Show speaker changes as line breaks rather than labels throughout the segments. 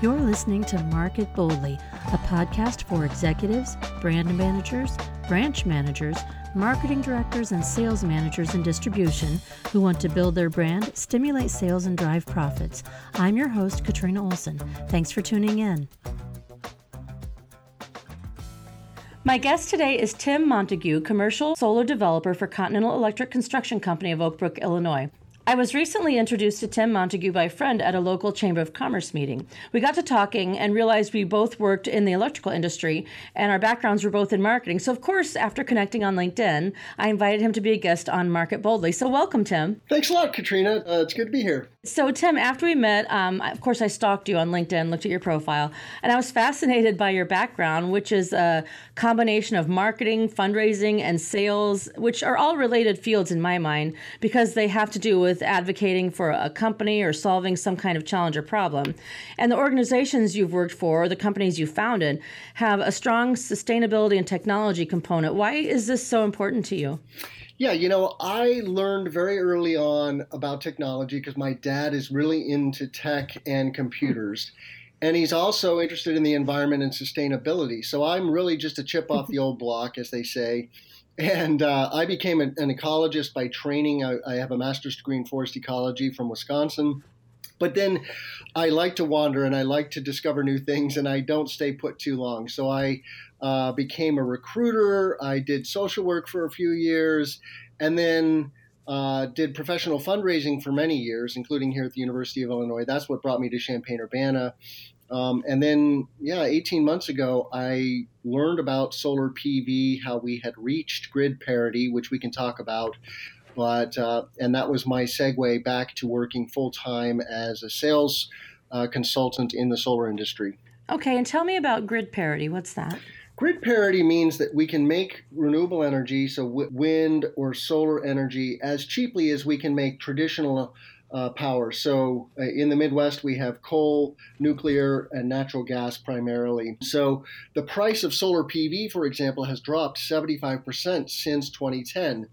You're listening to Market Boldly, a podcast for executives, brand managers, branch managers, marketing directors, and sales managers in distribution who want to build their brand, stimulate sales, and drive profits. I'm your host, Katrina Olson. Thanks for tuning in. My guest today is Tim Montague, commercial solar developer for Continental Electric Construction Company of Oak Brook, Illinois. I was recently introduced to Tim Montague by a friend at a local Chamber of Commerce meeting. We got to talking and realized we both worked in the electrical industry and our backgrounds were both in marketing. So, of course, after connecting on LinkedIn, I invited him to be a guest on Market Boldly. So, welcome, Tim.
Thanks a lot, Katrina. Uh, it's good to be here.
So, Tim, after we met, um, of course, I stalked you on LinkedIn, looked at your profile, and I was fascinated by your background, which is a combination of marketing, fundraising, and sales, which are all related fields in my mind because they have to do with with advocating for a company or solving some kind of challenge or problem. And the organizations you've worked for, or the companies you founded, have a strong sustainability and technology component. Why is this so important to you?
Yeah, you know, I learned very early on about technology because my dad is really into tech and computers. And he's also interested in the environment and sustainability. So I'm really just a chip off the old block, as they say. And uh, I became an, an, ecologist by training. I, I, have a master's degree in forest ecology from Wisconsin. But then I like to wander and I like to discover new things, and I don't stay put too long. So I uh, became a recruiter. I did social work for a few years, and then uh, did professional fundraising for many years, including here at the University of Illinois. That's what brought me to Champaign Urbana. Um, and then, yeah, 18 months ago, I learned about solar PV, how we had reached grid parity, which we can talk about. But, uh, and that was my segue back to working full time as a sales uh, consultant in the solar industry.
Okay, and tell me about grid parity. What's that?
Grid parity means that we can make renewable energy, so w- wind or solar energy, as cheaply as we can make traditional uh, power. So uh, in the Midwest, we have coal, nuclear, and natural gas primarily. So the price of solar PV, for example, has dropped 75% since 2010.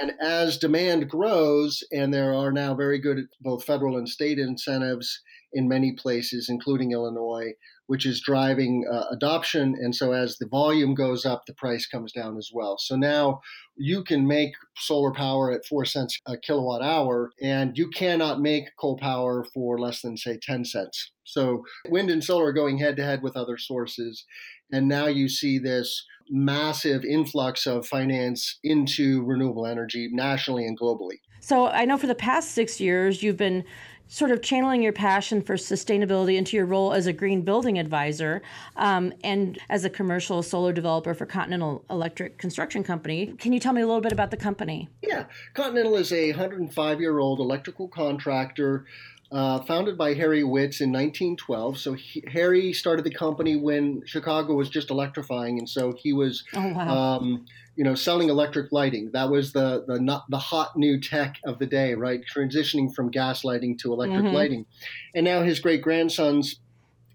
And as demand grows, and there are now very good both federal and state incentives in many places, including Illinois, which is driving uh, adoption. And so as the volume goes up, the price comes down as well. So now you can make solar power at four cents a kilowatt hour, and you cannot make coal power for less than, say, 10 cents. So wind and solar are going head to head with other sources. And now you see this massive influx of finance into renewable energy nationally and globally.
So I know for the past six years, you've been sort of channeling your passion for sustainability into your role as a green building advisor um, and as a commercial solar developer for Continental Electric Construction Company. Can you tell me a little bit about the company?
Yeah, Continental is a 105 year old electrical contractor. Uh, founded by Harry Witts in 1912. So he, Harry started the company when Chicago was just electrifying, and so he was oh, wow. um, you know, selling electric lighting. That was the the not the hot new tech of the day, right? Transitioning from gas lighting to electric mm-hmm. lighting, and now his great grandsons,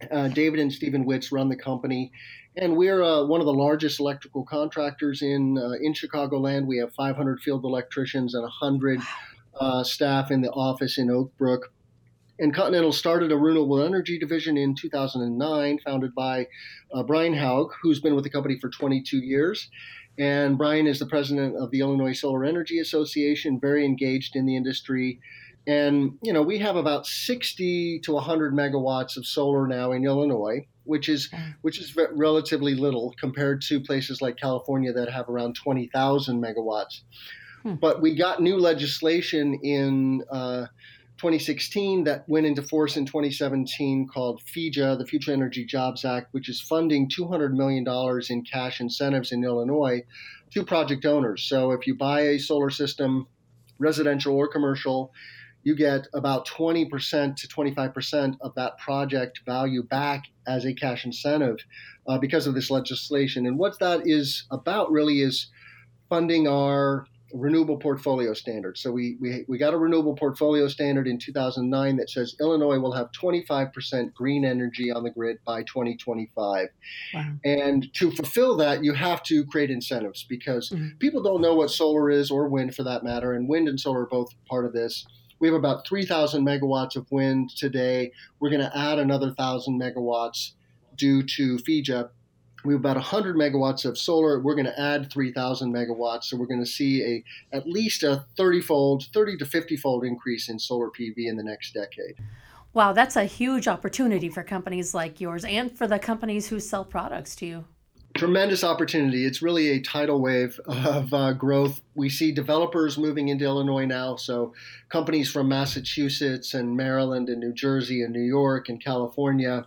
uh, David and Stephen Witz run the company. And we're uh, one of the largest electrical contractors in uh, in Chicagoland. We have 500 field electricians and 100 uh, staff in the office in Oak Brook. And Continental started a renewable energy division in 2009, founded by uh, Brian Haug, who's been with the company for 22 years. And Brian is the president of the Illinois Solar Energy Association, very engaged in the industry. And, you know, we have about 60 to 100 megawatts of solar now in Illinois, which is which is relatively little compared to places like California that have around 20,000 megawatts. Hmm. But we got new legislation in uh, 2016 that went into force in 2017 called FEJA, the Future Energy Jobs Act, which is funding $200 million in cash incentives in Illinois to project owners. So if you buy a solar system, residential or commercial, you get about 20% to 25% of that project value back as a cash incentive uh, because of this legislation. And what that is about really is funding our renewable portfolio standard. So we, we, we got a renewable portfolio standard in 2009 that says Illinois will have 25% green energy on the grid by 2025. Wow. And to fulfill that, you have to create incentives because mm-hmm. people don't know what solar is or wind for that matter, and wind and solar are both part of this We have about 3,000 megawatts of wind today. We're going to add another 1,000 megawatts due to FEJA. We have about 100 megawatts of solar. We're going to add 3,000 megawatts. So we're going to see a at least a 30 fold, 30 to 50 fold increase in solar PV in the next decade.
Wow, that's a huge opportunity for companies like yours and for the companies who sell products to you.
Tremendous opportunity. It's really a tidal wave of uh, growth. We see developers moving into Illinois now. So, companies from Massachusetts and Maryland and New Jersey and New York and California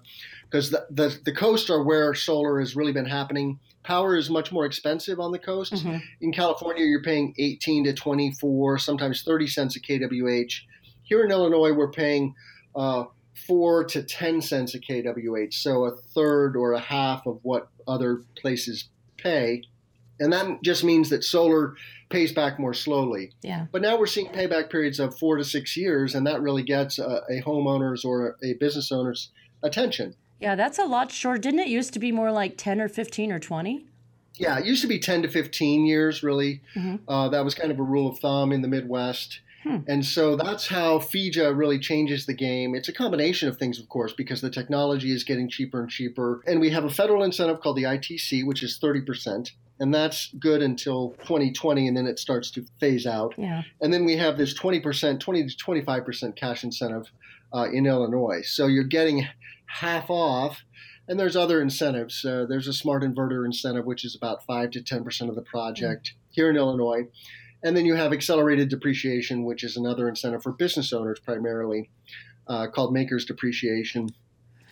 because the, the, the coast are where solar has really been happening. Power is much more expensive on the coast. Mm-hmm. In California, you're paying 18 to 24, sometimes 30 cents a kWh. Here in Illinois, we're paying uh, 4 to 10 cents a kWh, so a third or a half of what other places pay. And that just means that solar pays back more slowly.
Yeah.
But now we're seeing payback periods of four to six years, and that really gets a, a homeowner's or a business owner's attention.
Yeah, that's a lot short. Didn't it used to be more like 10 or 15 or 20?
Yeah, it used to be 10 to 15 years, really. Mm-hmm. Uh, that was kind of a rule of thumb in the Midwest. Hmm. And so that's how FEJA really changes the game. It's a combination of things, of course, because the technology is getting cheaper and cheaper. And we have a federal incentive called the ITC, which is 30%. And that's good until 2020, and then it starts to phase out.
Yeah.
And then we have this 20%, 20 to 25% cash incentive uh, in Illinois. So you're getting half off. And there's other incentives. Uh, there's a smart inverter incentive, which is about 5 to 10% of the project mm-hmm. here in Illinois. And then you have accelerated depreciation, which is another incentive for business owners primarily, uh, called MACRS depreciation.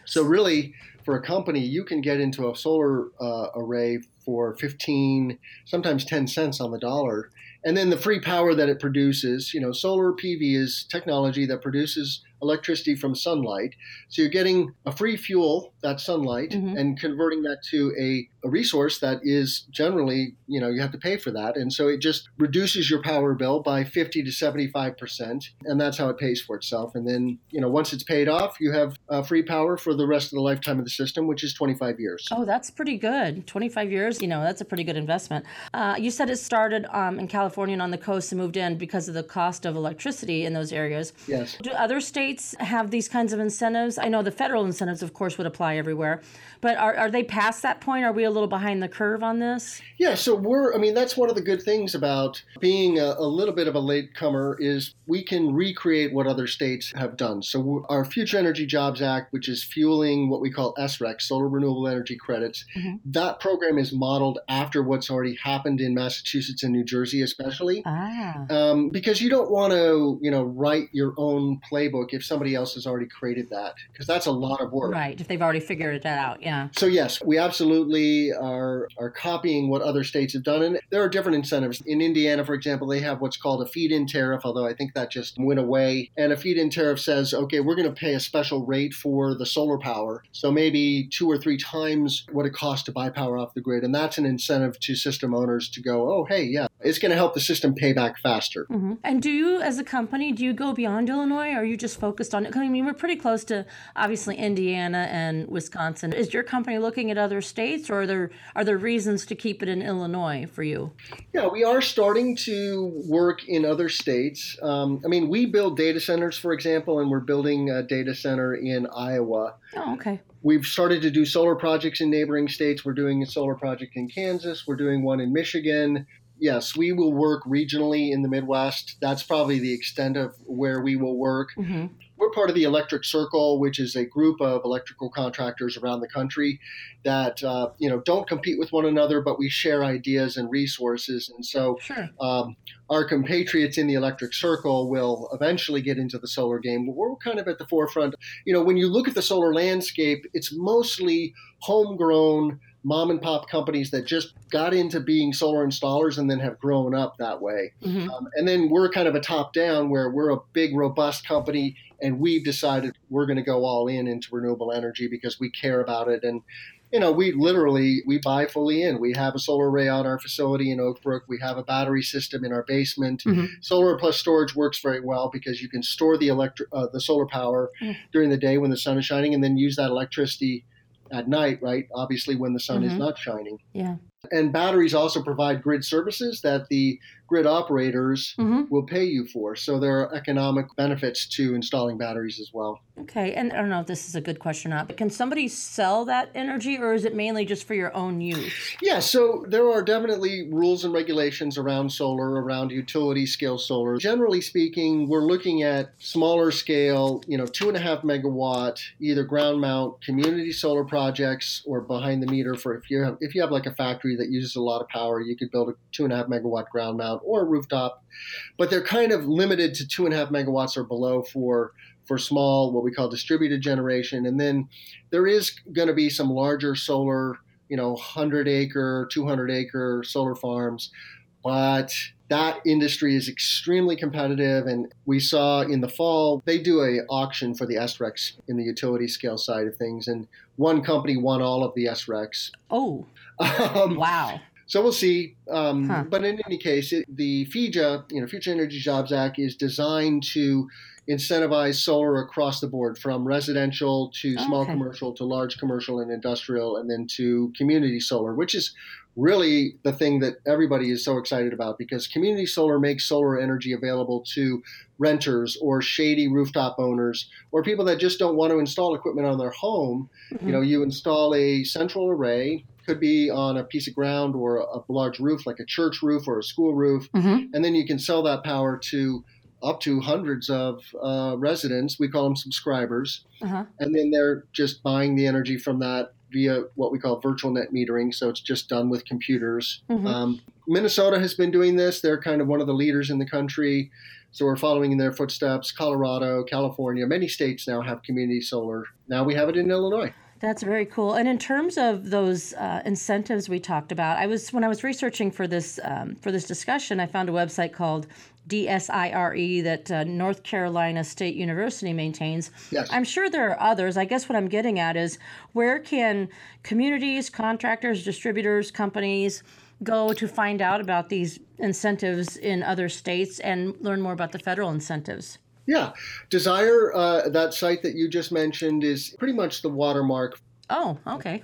So, really, for a company, you can get into a solar uh, array for 15, sometimes 10 cents on the dollar. And then the free power that it produces, you know, solar PV is technology that produces electricity from sunlight. So you're getting a free fuel, that sunlight, mm-hmm. and converting that to a, a resource that is generally, you know, you have to pay for that. And so it just reduces your power bill by 50 to 75%. And that's how it pays for itself. And then, you know, once it's paid off, you have uh, free power for the rest of the lifetime of the system, which is 25 years.
Oh, that's pretty good. 25 years, you know, that's a pretty good investment. Uh, you said it started um, in California and on the coast and moved in because of the cost of electricity in those areas.
Yes.
Do other states states have these kinds of incentives? I know the federal incentives, of course, would apply everywhere, but are, are they past that point? Are we a little behind the curve on this?
Yeah, so we're, I mean, that's one of the good things about being a, a little bit of a latecomer is we can recreate what other states have done. So our Future Energy Jobs Act, which is fueling what we call SREC, Solar Renewable Energy Credits, mm-hmm. that program is modeled after what's already happened in Massachusetts and New Jersey, especially.
Ah.
Um, because you don't want to, you know, write your own playbook if somebody else has already created that, because that's a lot of work.
Right, if they've already figured that out, yeah.
So yes, we absolutely are are copying what other states have done, and there are different incentives. In Indiana, for example, they have what's called a feed-in tariff, although I think that just went away. And a feed-in tariff says, okay, we're going to pay a special rate for the solar power, so maybe two or three times what it costs to buy power off the grid, and that's an incentive to system owners to go, oh, hey, yeah, it's going to help the system pay back faster.
Mm-hmm. And do you, as a company, do you go beyond Illinois, or are you just focused on it? I mean, we're pretty close to obviously Indiana and Wisconsin. Is your company looking at other states, or are there are there reasons to keep it in Illinois for you?
Yeah, we are starting to work in other states. Um, I mean, we build data centers, for example, and we're building a data center in Iowa.
Oh, okay.
We've started to do solar projects in neighboring states. We're doing a solar project in Kansas. We're doing one in Michigan yes, we will work regionally in the Midwest. That's probably the extent of where we will work. Mm-hmm. We're part of the Electric Circle, which is a group of electrical contractors around the country that uh, you know don't compete with one another, but we share ideas and resources. And so,
sure.
um, our compatriots in the Electric Circle will eventually get into the solar game. We're kind of at the forefront. You know, when you look at the solar landscape, it's mostly homegrown mom and pop companies that just got into being solar installers and then have grown up that way. Mm-hmm. Um, and then we're kind of a top down where we're a big, robust company and we've decided we're going to go all in into renewable energy because we care about it. And, you know, we literally, we buy fully in. We have a solar array on our facility in Oak Brook. We have a battery system in our basement. Mm-hmm. Solar plus storage works very well because you can store the electric, uh, the solar power mm-hmm. during the day when the sun is shining and then use that electricity at night, right? Obviously, when the sun mm-hmm. is not shining.
Yeah.
And batteries also provide grid services that the grid operators mm-hmm. will pay you for. So there are economic benefits to installing batteries as well.
Okay, and I don't know if this is a good question or not, but can somebody sell that energy or is it mainly just for your own use?
Yeah, so there are definitely rules and regulations around solar, around utility scale solar. Generally speaking, we're looking at smaller scale, you know, two and a half megawatt, either ground mount community solar projects or behind the meter for if you have if you have like a factory that uses a lot of power, you could build a two and a half megawatt ground mount or a rooftop, but they're kind of limited to two and a half megawatts or below for for small, what we call distributed generation. And then there is going to be some larger solar, you know, 100 acre, 200 acre solar farms, but that industry is extremely competitive and we saw in the fall they do a auction for the SRECs in the utility scale side of things and one company won all of the SRECs.
Oh. Um, wow.
So we'll see. Um, huh. But in any case, it, the FEJA you know, Future Energy Jobs Act, is designed to incentivize solar across the board, from residential to small okay. commercial to large commercial and industrial, and then to community solar, which is really the thing that everybody is so excited about because community solar makes solar energy available to renters or shady rooftop owners or people that just don't want to install equipment on their home. Mm-hmm. You know, you install a central array could be on a piece of ground or a, large roof, like a church roof or a school roof, mm-hmm. and then you can sell that power to up to hundreds of uh, residents. We call them subscribers, uh-huh. and then they're just buying the energy from that via what we call virtual net metering. So it's just done with computers. Mm-hmm. Um, Minnesota has been doing this. They're kind of one of the leaders in the country. So we're following in their footsteps. Colorado, California, many states now have community solar. Now we have it in Illinois.
That's very cool. And in terms of those uh, incentives we talked about, I was when I was researching for this um, for this discussion, I found a website called DSIRE that uh, North Carolina State University maintains.
Yes.
I'm sure there are others. I guess what I'm getting at is where can communities, contractors, distributors, companies go to find out about these incentives in other states and learn more about the federal incentives?
Yeah, DSIRE, uh, that site that you just mentioned, is pretty much the watermark.
Oh, okay.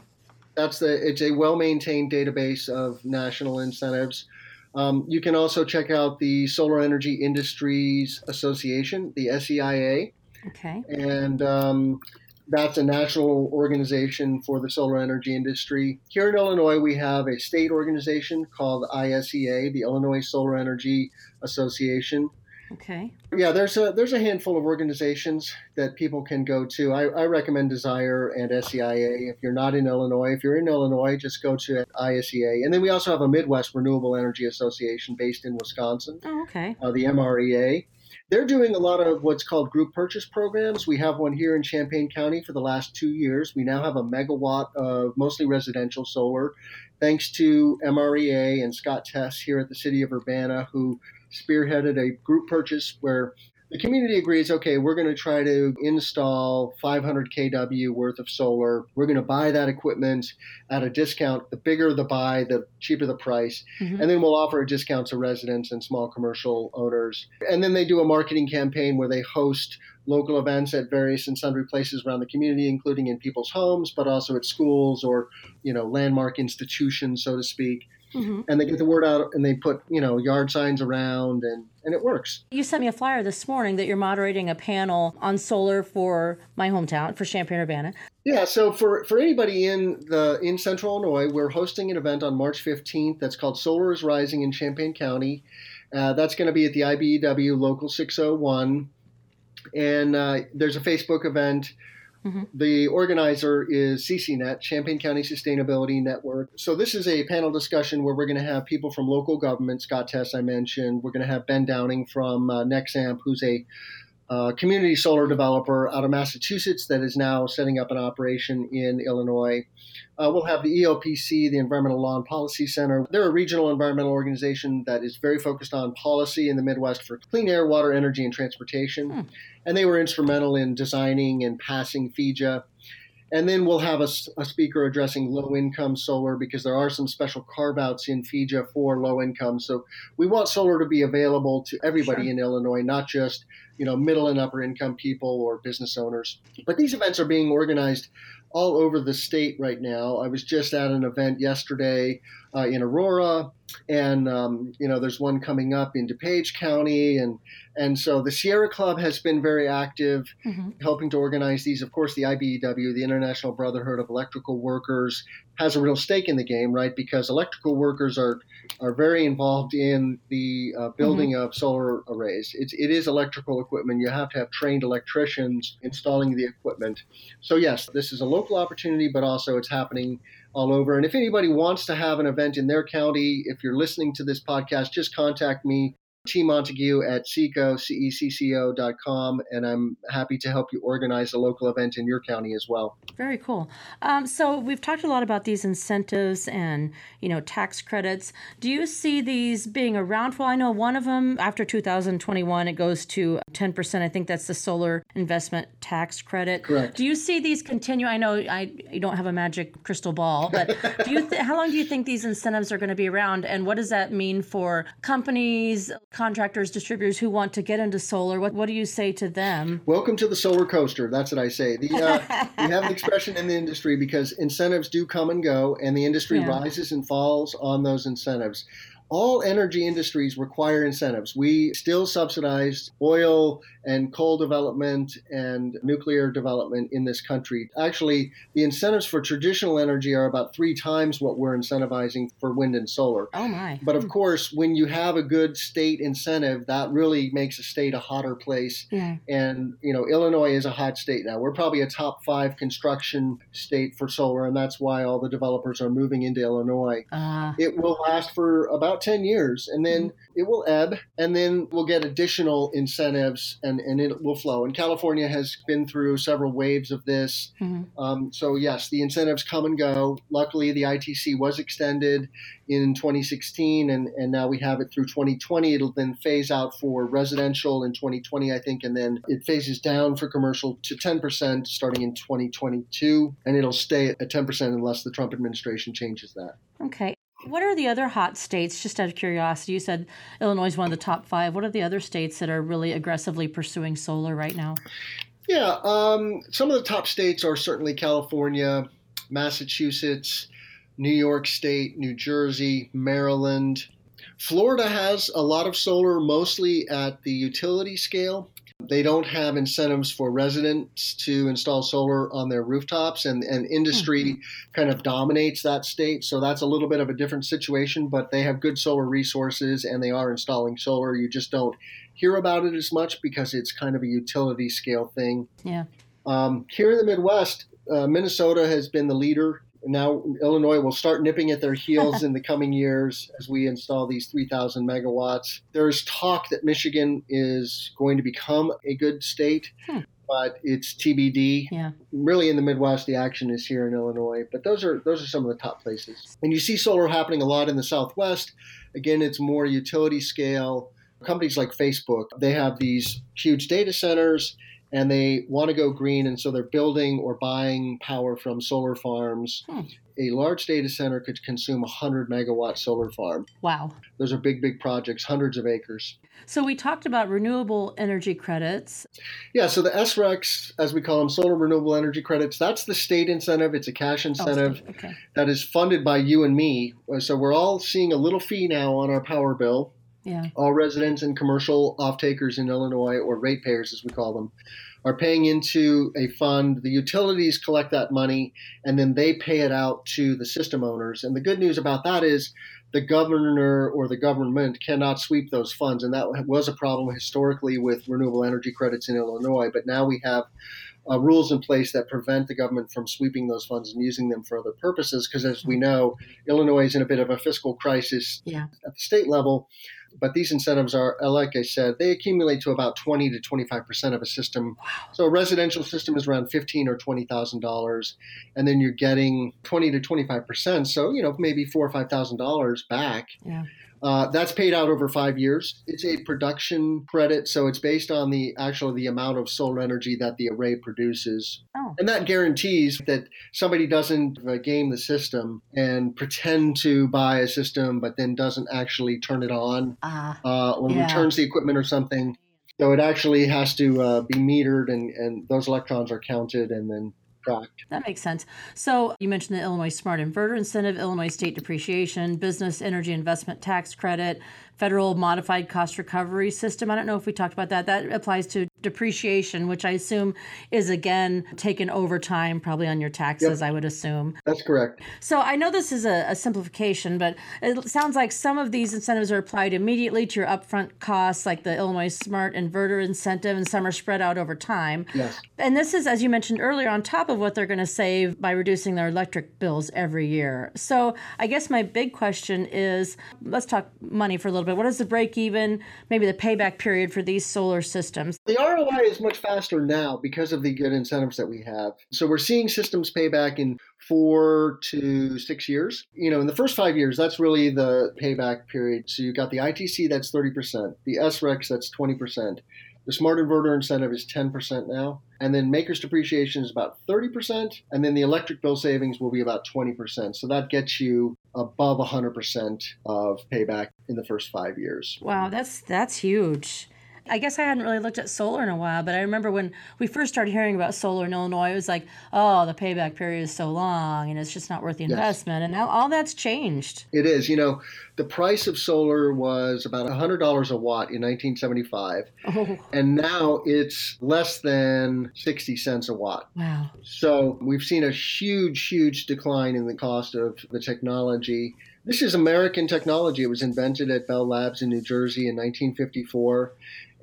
That's the. It's a well maintained database of national incentives. Um, you can also check out the Solar Energy Industries Association, the SEIA.
Okay.
And um, that's a national organization for the solar energy industry. Here in Illinois, we have a state organization called ISEA, the Illinois Solar Energy Association.
Okay.
Yeah, there's a there's a handful of organizations that people can go to. I, I recommend DSIRE and SEIA. If you're not in Illinois, if you're in Illinois, just go to ISEA. And then we also have a Midwest Renewable Energy Association based in Wisconsin.
Oh, okay.
Uh, the MREA. They're doing a lot of what's called group purchase programs. We have one here in Champaign County for the last two years. We now have a megawatt of mostly residential solar, thanks to MREA and Scott Tess here at the City of Urbana, who spearheaded a group purchase where the community agrees okay, we're going to try to install 500 kW worth of solar. We're going to buy that equipment at a discount. The bigger the buy, the cheaper the price. Mm-hmm. And then we'll offer a discount to residents and small commercial owners. And then they do a marketing campaign where they host local events at various and sundry places around the community, including in people's homes, but also at schools or, you know, landmark institutions, so to speak. Mm-hmm. And they get the word out and they put, you know, yard signs around and, and it works.
You sent me a flyer this morning that you're moderating a panel on solar for my hometown, for Champaign Urbana.
Yeah, so for, for anybody in the in Central Illinois, we're hosting an event on March 15th that's called Solar is Rising in Champaign County. Uh, that's going to be at the IBEW Local 601. And uh, there's a Facebook event Mm-hmm. The organizer is CCNet, Champaign County Sustainability Network. So this is a panel discussion where we're going to have people from local government, Scott Tess I mentioned. We're going to have Ben Downing from uh, Nexamp, who's a uh, community solar developer out of Massachusetts that is now setting up an operation in Illinois. Uh, we'll have the ELPC, the Environmental Law and Policy Center. They're a regional environmental organization that is very focused on policy in the Midwest for clean air, water, energy, and transportation. Hmm. And they were instrumental in designing and passing FEJA. And then we'll have a, a speaker addressing low income solar because there are some special carve outs in FEJA for low income. So we want solar to be available to everybody sure. in Illinois, not just you know middle and upper income people or business owners. But these events are being organized all over the state right now. I was just at an event yesterday uh, in Aurora, and um, you know there's one coming up in DuPage County, and and so the Sierra Club has been very active, mm-hmm. helping to organize these. Of course, the IBEW, the International Brotherhood of Electrical Workers, has a real stake in the game, right? Because electrical workers are are very involved in the uh, building mm-hmm. of solar arrays. It's, it is electrical equipment. You have to have trained electricians installing the equipment. So yes, this is a local opportunity, but also it's happening all over. And if anybody wants to have an event in their county, if you're listening to this podcast, just contact me. T. Montague at CECCO, C-E-C-C-O.com, and I'm happy to help you organize a local event in your county as well.
Very cool. Um, so we've talked a lot about these incentives and, you know, tax credits. Do you see these being around? Well, I know one of them after 2021, it goes to 10%. I think that's the solar investment tax credit.
Correct.
Do you see these continue? I know I you don't have a magic crystal ball, but do you th- how long do you think these incentives are going to be around, and what does that mean for companies? Contractors, distributors who want to get into solar, what, what do you say to them?
Welcome to the solar coaster. That's what I say. The, uh, we have an expression in the industry because incentives do come and go, and the industry yeah. rises and falls on those incentives all energy industries require incentives. We still subsidize oil and coal development and nuclear development in this country. Actually, the incentives for traditional energy are about three times what we're incentivizing for wind and solar.
Oh, my.
But of course, when you have a good state incentive, that really makes a state a hotter place.
Yeah.
And, you know, Illinois is a hot state now. We're probably a top five construction state for solar, and that's why all the developers are moving into Illinois. Uh. It will last for about 10 years and then mm-hmm. it will ebb and then we'll get additional incentives and, and it will flow. And California has been through several waves of this. Mm-hmm. Um, so, yes, the incentives come and go. Luckily, the ITC was extended in 2016 and, and now we have it through 2020. It'll then phase out for residential in 2020, I think, and then it phases down for commercial to 10% starting in 2022. And it'll stay at 10% unless the Trump administration changes that.
Okay. What are the other hot states? Just out of curiosity, you said Illinois is one of the top five. What are the other states that are really aggressively pursuing solar right now?
Yeah, um, some of the top states are certainly California, Massachusetts, New York State, New Jersey, Maryland. Florida has a lot of solar, mostly at the utility scale. They don't have incentives for residents to install solar on their rooftops, and, and industry mm-hmm. kind of dominates that state. So that's a little bit of a different situation, but they have good solar resources and they are installing solar. You just don't hear about it as much because it's kind of a utility scale thing.
Yeah.
Um, here in the Midwest, uh, Minnesota has been the leader now Illinois will start nipping at their heels in the coming years as we install these 3,000 megawatts. There's talk that Michigan is going to become a good state, hmm. but it's TBD.
Yeah.
Really, in the Midwest, the action is here in Illinois. But those are those are some of the top places. And you see solar happening a lot in the Southwest. Again, it's more utility scale. Companies like Facebook, they have these huge data centers and they want to go green, and so they're building or buying power from solar farms. Hmm. A large data center could consume a 100 megawatt solar farm.
Wow.
Those are big, big projects, hundreds of acres.
So we talked about renewable energy credits.
Yeah, so the SRECs, as we call them, solar renewable energy credits, that's the state incentive. It's a cash oh, incentive
oh, okay.
that is funded by you and me. So we're all seeing a little fee now on our power bill
yeah.
All residents and commercial off-takers in Illinois, or ratepayers as we call them, are paying into a fund. The utilities collect that money and then they pay it out to the system owners. And the good news about that is the governor or the government cannot sweep those funds. And that was a problem historically with renewable energy credits in Illinois. But now we have uh, rules in place that prevent the government from sweeping those funds and using them for other purposes. Because as we know, Illinois is in a bit of a fiscal crisis
yeah.
at the state level. But these incentives are, uh, like I said, they accumulate to about 20 to 25 percent of a system.
Wow.
So a residential system is around 15 or 20 thousand dollars, and then you're getting 20 to 25 percent. So you know maybe four or five thousand dollars back.
Yeah.
Uh, that's paid out over five years. It's a production credit, so it's based on the actual the amount of solar energy that the array produces,
oh.
and that guarantees that somebody doesn't uh, game the system and pretend to buy a system, but then doesn't actually turn it on
uh,
uh, or
yeah.
returns the equipment or something So it actually has to uh, be metered, and, and those electrons are counted and then tracked.
That makes sense. So you mentioned the Illinois Smart Inverter Incentive, Illinois State Depreciation, Business Energy Investment Tax Credit, Federal Modified Cost Recovery System. I don't know if we talked about that. That applies to depreciation, which I assume is again taken over time, probably on your taxes, yep. I would assume.
That's correct.
So I know this is a, a, simplification, but it sounds like some of these incentives are applied immediately to your upfront costs, like the Illinois Smart Inverter Incentive, and some are spread out over time.
Yes.
And this is, as you mentioned earlier, on top of what they're going to save by reducing their electric bills every year. So I guess my big question is let's talk money for a little bit. What is the break even, maybe the payback period for these solar systems?
The ROI is much faster now because of the good incentives that we have. So we're seeing systems pay back in four to six years. You know, in the first five years, that's really the payback period. So you've got the ITC, that's 30%, the SRECs, that's 20%. The smart inverter incentive is 10% now. And then MACRS depreciation is about 30%. And then the electric bill savings will be about 20%. So that gets you above 100% of payback in the first five years.
Wow, that's that's huge. I guess I hadn't really looked at solar in a while, but I remember when we first started hearing about solar in Illinois, it was like, oh, the payback period is so long and it's just not worth the investment. Yes. And now all that's changed.
It is. You know, the price of solar was about $100 a watt in 1975. Oh. And now it's less than 60 cents a watt.
Wow.
So we've seen a huge, huge decline in the cost of the technology. This is American technology. It was invented at Bell Labs in New Jersey in 1954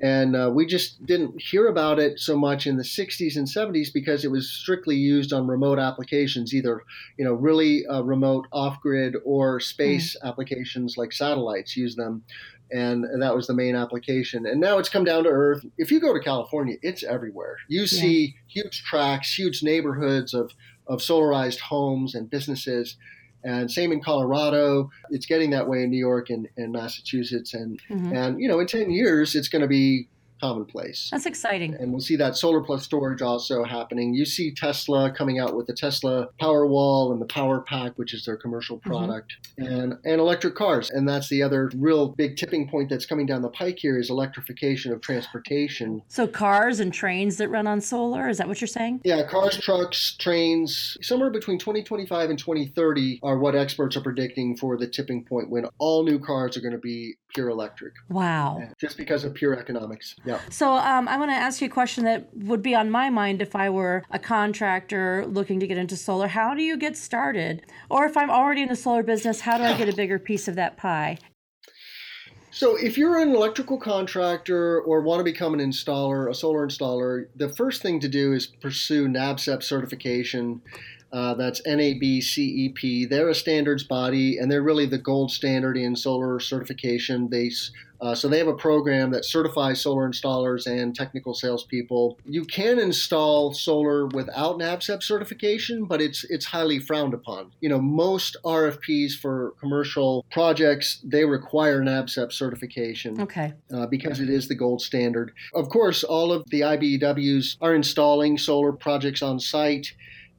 and uh, we just didn't hear about it so much in the 60s and 70s because it was strictly used on remote applications either you know really uh, remote off-grid or space mm. applications like satellites use them. And that was the main application. And now it's come down to earth. If you go to california it's everywhere. You see huge tracks huge neighborhoods of, of solarized homes and businesses and same in Colorado. It's getting that way in New York and, and Massachusetts. And, mm-hmm. and, you know, in 10 years, it's going to be commonplace.
That's exciting.
And we'll see that solar plus storage also happening. You see Tesla coming out with the Tesla Powerwall and the Power Pack, which is their commercial mm-hmm. product, mm-hmm. and and electric cars. And that's the other real big tipping point that's coming down the pike here is electrification of transportation.
So cars and trains that run on solar, is that what you're saying?
Yeah, cars, trucks, trains, somewhere between 2025 and 2030 are what experts are predicting for the tipping point when all new cars are going to be pure electric.
Wow.
Just because of pure economics.
So um, I want to ask you a question that would be on my mind if I were a contractor looking to get into solar. How do you get started? Or if I'm already in the solar business, how do I get a bigger piece of that pie?
So, if you're an electrical contractor or want to become an installer, a solar installer, the first thing to do is pursue NABCEP certification. Uh, that's NABCEP. They're a standards body, and they're really the gold standard in solar certification. They uh, so they have a program that certifies solar installers and technical salespeople. You can install solar without NABCEP certification, but it's it's highly frowned upon. You know, most RFPs for commercial projects they require NABCEP certification.
Okay.
Uh, because it is the gold standard. Of course, all of the IBEWs are installing solar projects on site.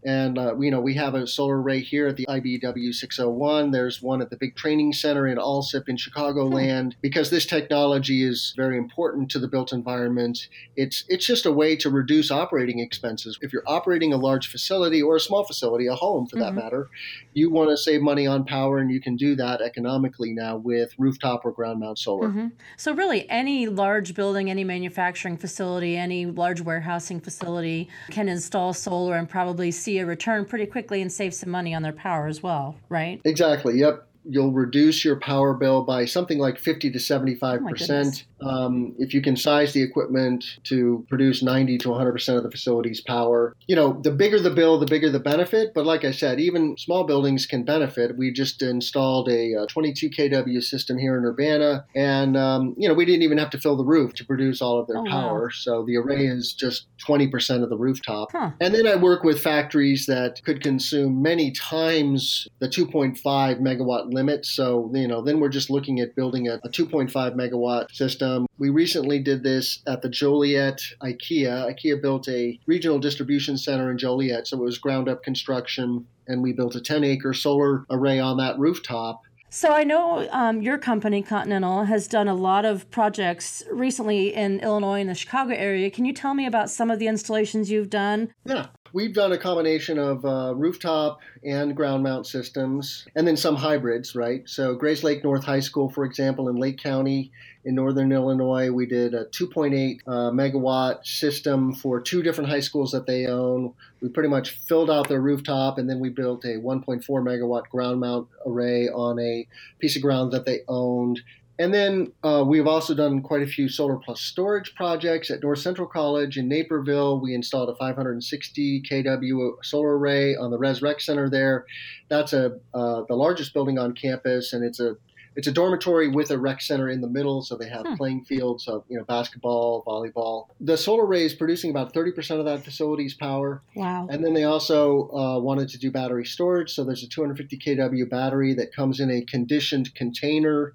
And, uh, you know, we have a solar array here at the IBEW 601. There's one at the big training center in Alsip in Chicagoland. Because this technology is very important to the built environment, it's, it's just a way to reduce operating expenses. If you're operating a large facility or a small facility, a home for mm-hmm. that matter, you want to save money on power, and you can do that economically now with rooftop or ground mount solar.
Mm-hmm. So, really, any large building, any manufacturing facility, any large warehousing facility can install solar and probably see see a return pretty quickly and save some money on their power as well, right?
Exactly. Yep. You'll reduce your power bill by something like 50 to 75 oh percent um, if you can size the equipment to produce 90 to 100% of the facility's power, you know, the bigger the bill, the bigger the benefit. But like I said, even small buildings can benefit. We just installed a, a 22 kW system here in Urbana, and, um, you know, we didn't even have to fill the roof to produce all of their oh, power. Wow. So the array is just 20% of the rooftop. Huh. And then I work with factories that could consume many times the 2.5 megawatt limit. So, you know, then we're just looking at building a, a 2.5 megawatt system um, we recently did this at the Joliet IKEA. IKEA built a regional distribution center in Joliet, so it was ground up construction, and we built a 10 acre solar array on that rooftop.
So I know um, your company, Continental, has done a lot of projects recently in Illinois and the Chicago area. Can you tell me about some of the installations you've done?
Yeah, we've done a combination of uh, rooftop and ground mount systems, and then some hybrids, right? So Grayslake North High School, for example, in Lake County in northern Illinois, we did a 2.8 uh, megawatt system for two different high schools that they own. We pretty much filled out their rooftop, and then we built a 1.4 megawatt ground mount array on a piece of ground that they owned. And then uh, we've also done quite a few solar plus storage projects at North Central College in Naperville. We installed a 560 kW solar array on the Res Rec Center there. That's a uh, the largest building on campus, and it's a it's a dormitory with a rec center in the middle, so they have hmm. playing fields of you know basketball, volleyball. The solar array is producing about 30% of that facility's power.
Wow!
And then they also uh, wanted to do battery storage, so there's a 250 kW battery that comes in a conditioned container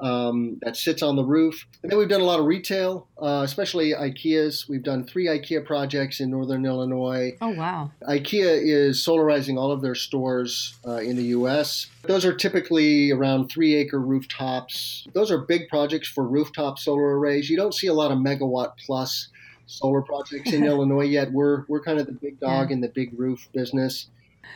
um, that sits on the roof. And then we've done a lot of retail, uh, especially IKEA's. We've done three IKEA projects in northern Illinois.
Oh, wow.
IKEA is solarizing all of their stores uh, in the U.S. Those are typically around three acre rooftops. Those are big projects for rooftop solar arrays. You don't see a lot of megawatt plus solar projects in Illinois yet. We're, we're kind of the big dog yeah. in the big roof business.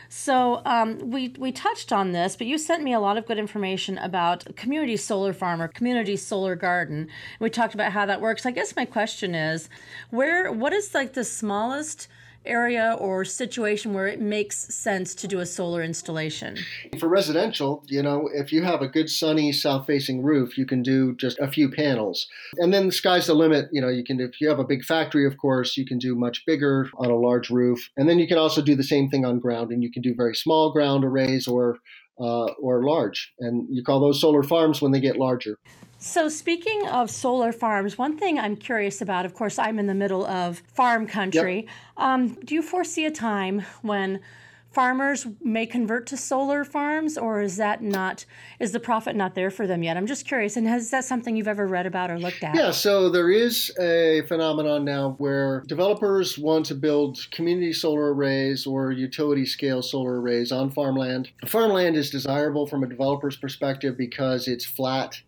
So um, we we touched on this, but you sent me a lot of good information about community solar farm or community solar garden. We talked about how that works. I guess my question is, where what is like the smallest area or situation where it makes sense to do a solar installation?
For residential, you know, if you have a good sunny south facing roof, you can do just a few panels. And then the sky's the limit. You know, you can, if you have a big factory, of course, you can do much bigger on a large roof. And then you can also do the same thing on ground, and you can do very small ground arrays or uh, or large. And you call those solar farms when they get larger.
So, speaking of solar farms, one thing I'm curious about, of course, I'm in the middle of farm country. Yep. Um, do you foresee a time when farmers may convert to solar farms, or is that not, is the profit not there for them yet? I'm just curious. And has that something you've ever read about or looked at?
Yeah, so there is a phenomenon now where developers want to build community solar arrays or utility scale solar arrays on farmland. Farmland is desirable from a developer's perspective because it's flat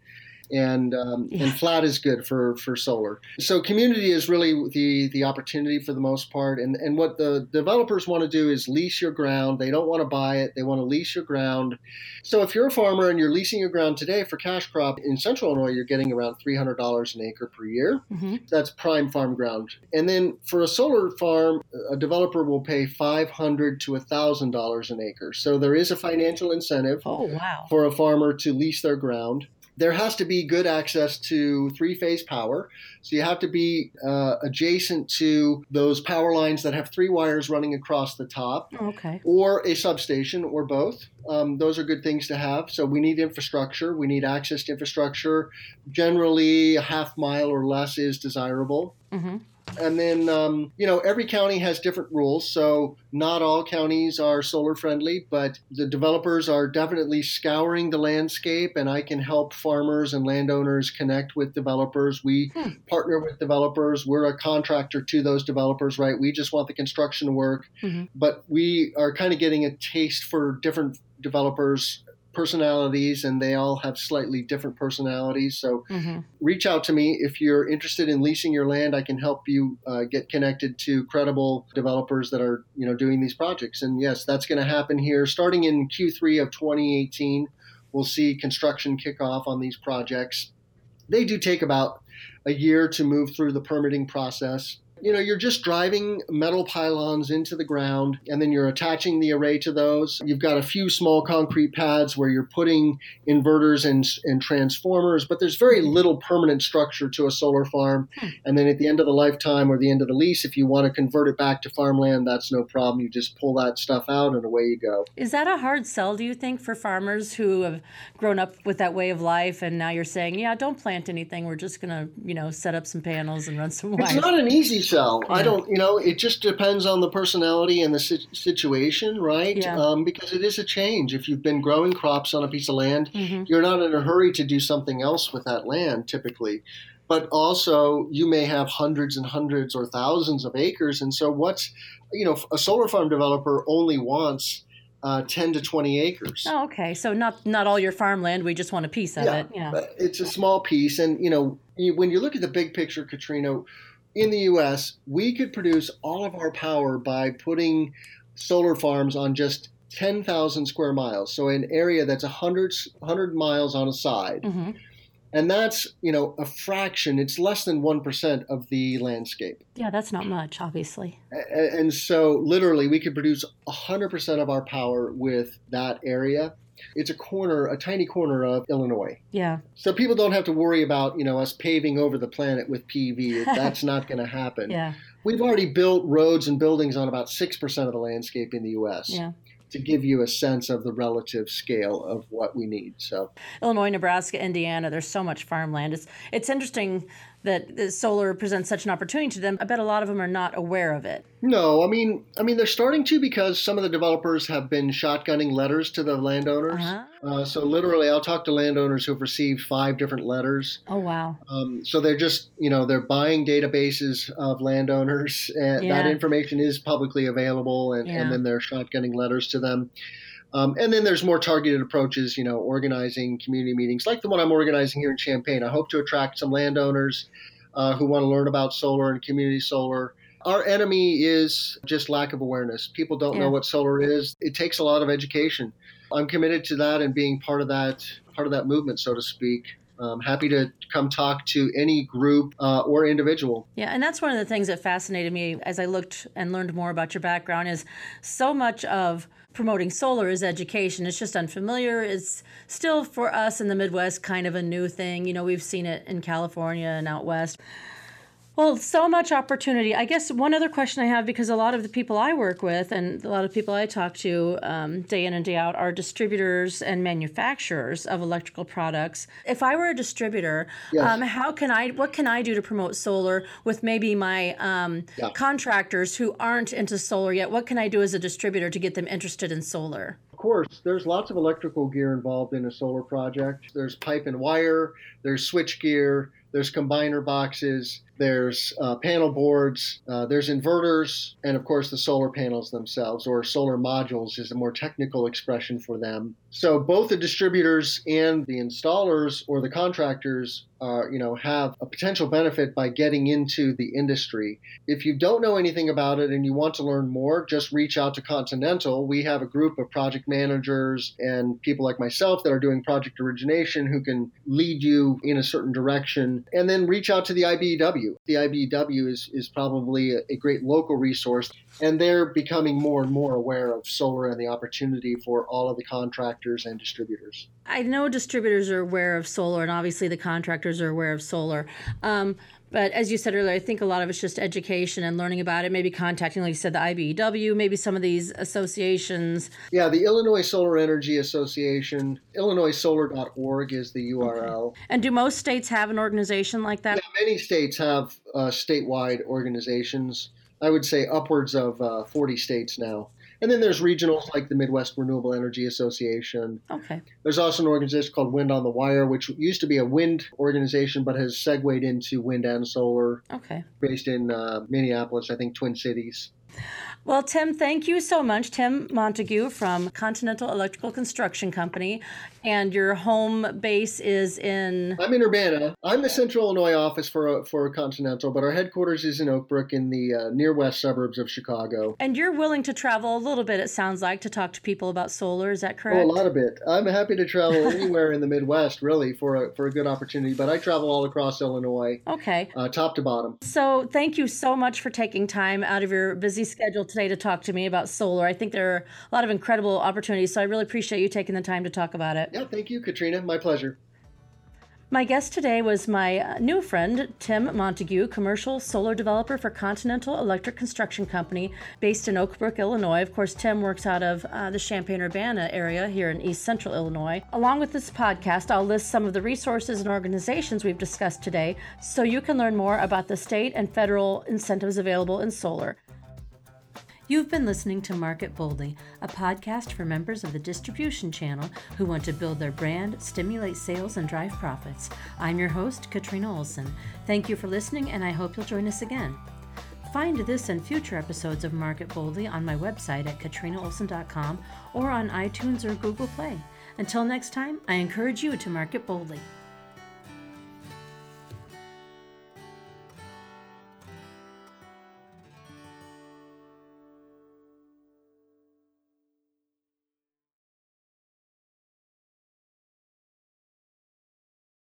and um, yeah. and flat is good for for solar. So community is really the the opportunity for the most part, and and what the developers want to do is lease your ground. They don't want to buy it; they want to lease your ground. So if you're a farmer and you're leasing your ground today for cash crop in Central Illinois, you're getting around three hundred dollars an acre per year. Mm-hmm. That's prime farm ground, and then for a solar farm, a developer will pay five hundred to thousand dollars an acre. So there is a financial incentive.
Oh, wow.
For a farmer to lease their ground there has to be good access to three phase power. So you have to be uh, adjacent to those power lines that have three wires running across the top.
Okay.
Or a substation or both. Um, those are good things to have. So we need infrastructure. We need access to infrastructure. Generally, a half mile or less is desirable. Mm-hmm. And then, um, you know, every county has different rules. So not all counties are solar friendly, but the developers are definitely scouring the landscape, and I can help farmers and landowners connect with developers. We hmm. partner with developers. We're a contractor to those developers, right? We just want the construction to work, mm-hmm. but we are kind of getting a taste for different developers personalities and they all have slightly different personalities. So mm-hmm. reach out to me if you're interested in leasing your land. I can help you uh, get connected to credible developers that are you know doing these projects. And yes, that's going to happen here starting in Q3 of 2018. We'll see construction kick off on these projects. They do take about a year to move through the permitting process you know, you're just driving metal pylons into the ground and then you're attaching the array to those. You've got a few small concrete pads where you're putting inverters and, and transformers, but there's very little permanent structure to a solar farm. Hmm. And then at the end of the lifetime or the end of the lease, if you want to convert it back to farmland, that's no problem. You just pull that stuff out and away you go.
Is that a hard sell, do you think, for farmers who have grown up with that way of life and now you're saying, yeah, don't plant anything. We're just going to, you know, set up some panels and run some wires?
It's not an easy sell. I don't, you know, it just depends on the personality and the si- situation, right? Yeah. Um, because it is a change. If you've been growing crops on a piece of land, mm-hmm. you're not in a hurry to do something else with that land typically. But also, you may have hundreds and hundreds or thousands of acres. And so, what's, you know, a solar farm developer only wants uh, 10 to 20 acres.
Oh, okay. So not not all your farmland. We just want a piece of
Yeah,
it. Yeah.
But it's a small piece, and you know, you- when you look at the big picture, Katrina, in the U.S., we could produce all of our power by putting solar farms on just 10,000 square miles, so an area that's 100, 100 miles on a side,
hmm
and that's you know a fraction. It's less than one percent of the landscape.
Yeah, that's not much, obviously.
A- And so, literally, we could produce 100% of our power with that area. It's a corner, a tiny corner of Illinois.
Yeah.
So people don't have to worry about, you know, us paving over the planet with PV. That's not going to happen.
Yeah.
We've already built roads and buildings on about 6% of the landscape in the US
Yeah.
to give you a sense of the relative scale of what we need. So,
Illinois, Nebraska, Indiana, there's so much farmland. It's it's interesting that the solar presents such an opportunity to them. I bet a lot of them are not aware of it.
no, I mean, I mean they're starting to because some of the developers have been shotgunning letters to the landowners.
Uh-huh.
Uh, so literally, I'll talk to landowners who've received five different letters.
Oh wow.
Um, so they're just, you know, they're buying databases of landowners, and
Yeah.
that information is publicly available, and,
Yeah.
and then they're shotgunning letters to them. Um, and then there's more targeted approaches, you know, organizing community meetings like the one I'm organizing here in Champaign. I hope to attract some landowners uh, who want to learn about solar and community solar. Our enemy is just lack of awareness. People don't
Yeah.
know what solar is. It takes a lot of education. I'm committed to that and being part of that part of that movement, so to speak. I'm happy to come talk to any group uh, or individual.
Yeah, and that's one of the things that fascinated me as I looked and learned more about your background is so much of promoting solar is education. It's just unfamiliar. It's still for us in the Midwest kind of a new thing. You know, we've seen it in California and out west. Well, so much opportunity. I guess one other question I have because a lot of the people I work with and a lot of people I talk to um, day in and day out are distributors and manufacturers of electrical products. If I were a distributor,
Yes.
um, how can I? What can I do to promote solar with maybe my um,
Yeah.
contractors who aren't into solar yet? What can I do as a distributor to get them interested in solar?
Of course, there's lots of electrical gear involved in a solar project. There's pipe and wire, there's switch gear, there's combiner boxes, there's uh, panel boards, uh, there's inverters, and of course the solar panels themselves, or solar modules is a more technical expression for them. So both the distributors and the installers or the contractors, uh, you know, have a potential benefit by getting into the industry. If you don't know anything about it and you want to learn more, just reach out to Continental. We have a group of project managers and people like myself that are doing project origination who can lead you in a certain direction. And then reach out to the IBEW. The IBEW is, is probably a, a great local resource, and they're becoming more and more aware of solar and the opportunity for all of the contractors and distributors.
I know distributors are aware of solar, and obviously the contractors are aware of solar. Um, but as you said earlier, I think a lot of it's just education and learning about it. Maybe contacting, like you said, the IBEW, maybe some of these associations.
Yeah, the Illinois Solar Energy Association, illinoissolar.org is the URL.
And do most states have an organization like that?
Yeah, many states have uh, statewide organizations. I would say upwards of uh, 40 states now. And then there's regionals like the Midwest Renewable Energy Association.
Okay.
There's also an organization called Wind on the Wire, which used to be a wind organization but has segued into wind and solar,
Okay.
based in uh, Minneapolis, I think Twin Cities.
Well, Tim, thank you so much. Tim Montague from Continental Electrical Construction Company. And your home base is in.
I'm in Urbana. I'm the Central Illinois office for for Continental, but our headquarters is in Oak Brook in the uh, near west suburbs of Chicago.
And you're willing to travel a little bit, it sounds like, to talk to people about solar. Is that correct?
Oh, a lot of it. I'm happy to travel anywhere in the Midwest, really, for a, for a good opportunity. But I travel all across Illinois,
Okay.
uh, top to bottom.
So, thank you so much for taking time out of your busy schedule today to talk to me about solar. I think there are a lot of incredible opportunities, so I really appreciate you taking the time to talk about it.
Yeah, thank you, Katrina. My pleasure.
My guest today was my uh, new friend, Tim Montague, commercial solar developer for Continental Electric Construction Company based in Oak Brook, Illinois. Of course, Tim works out of uh, the Champaign Urbana area here in East Central Illinois. Along with this podcast, I'll list some of the resources and organizations we've discussed today so you can learn more about the state and federal incentives available in solar. You've been listening to Market Boldly, a podcast for members of the distribution channel who want to build their brand, stimulate sales, and drive profits. I'm your host, Katrina Olson. Thank you for listening, and I hope you'll join us again. Find this and future episodes of Market Boldly on my website at katrinaolson.com or on iTunes or Google Play. Until next time, I encourage you to market boldly.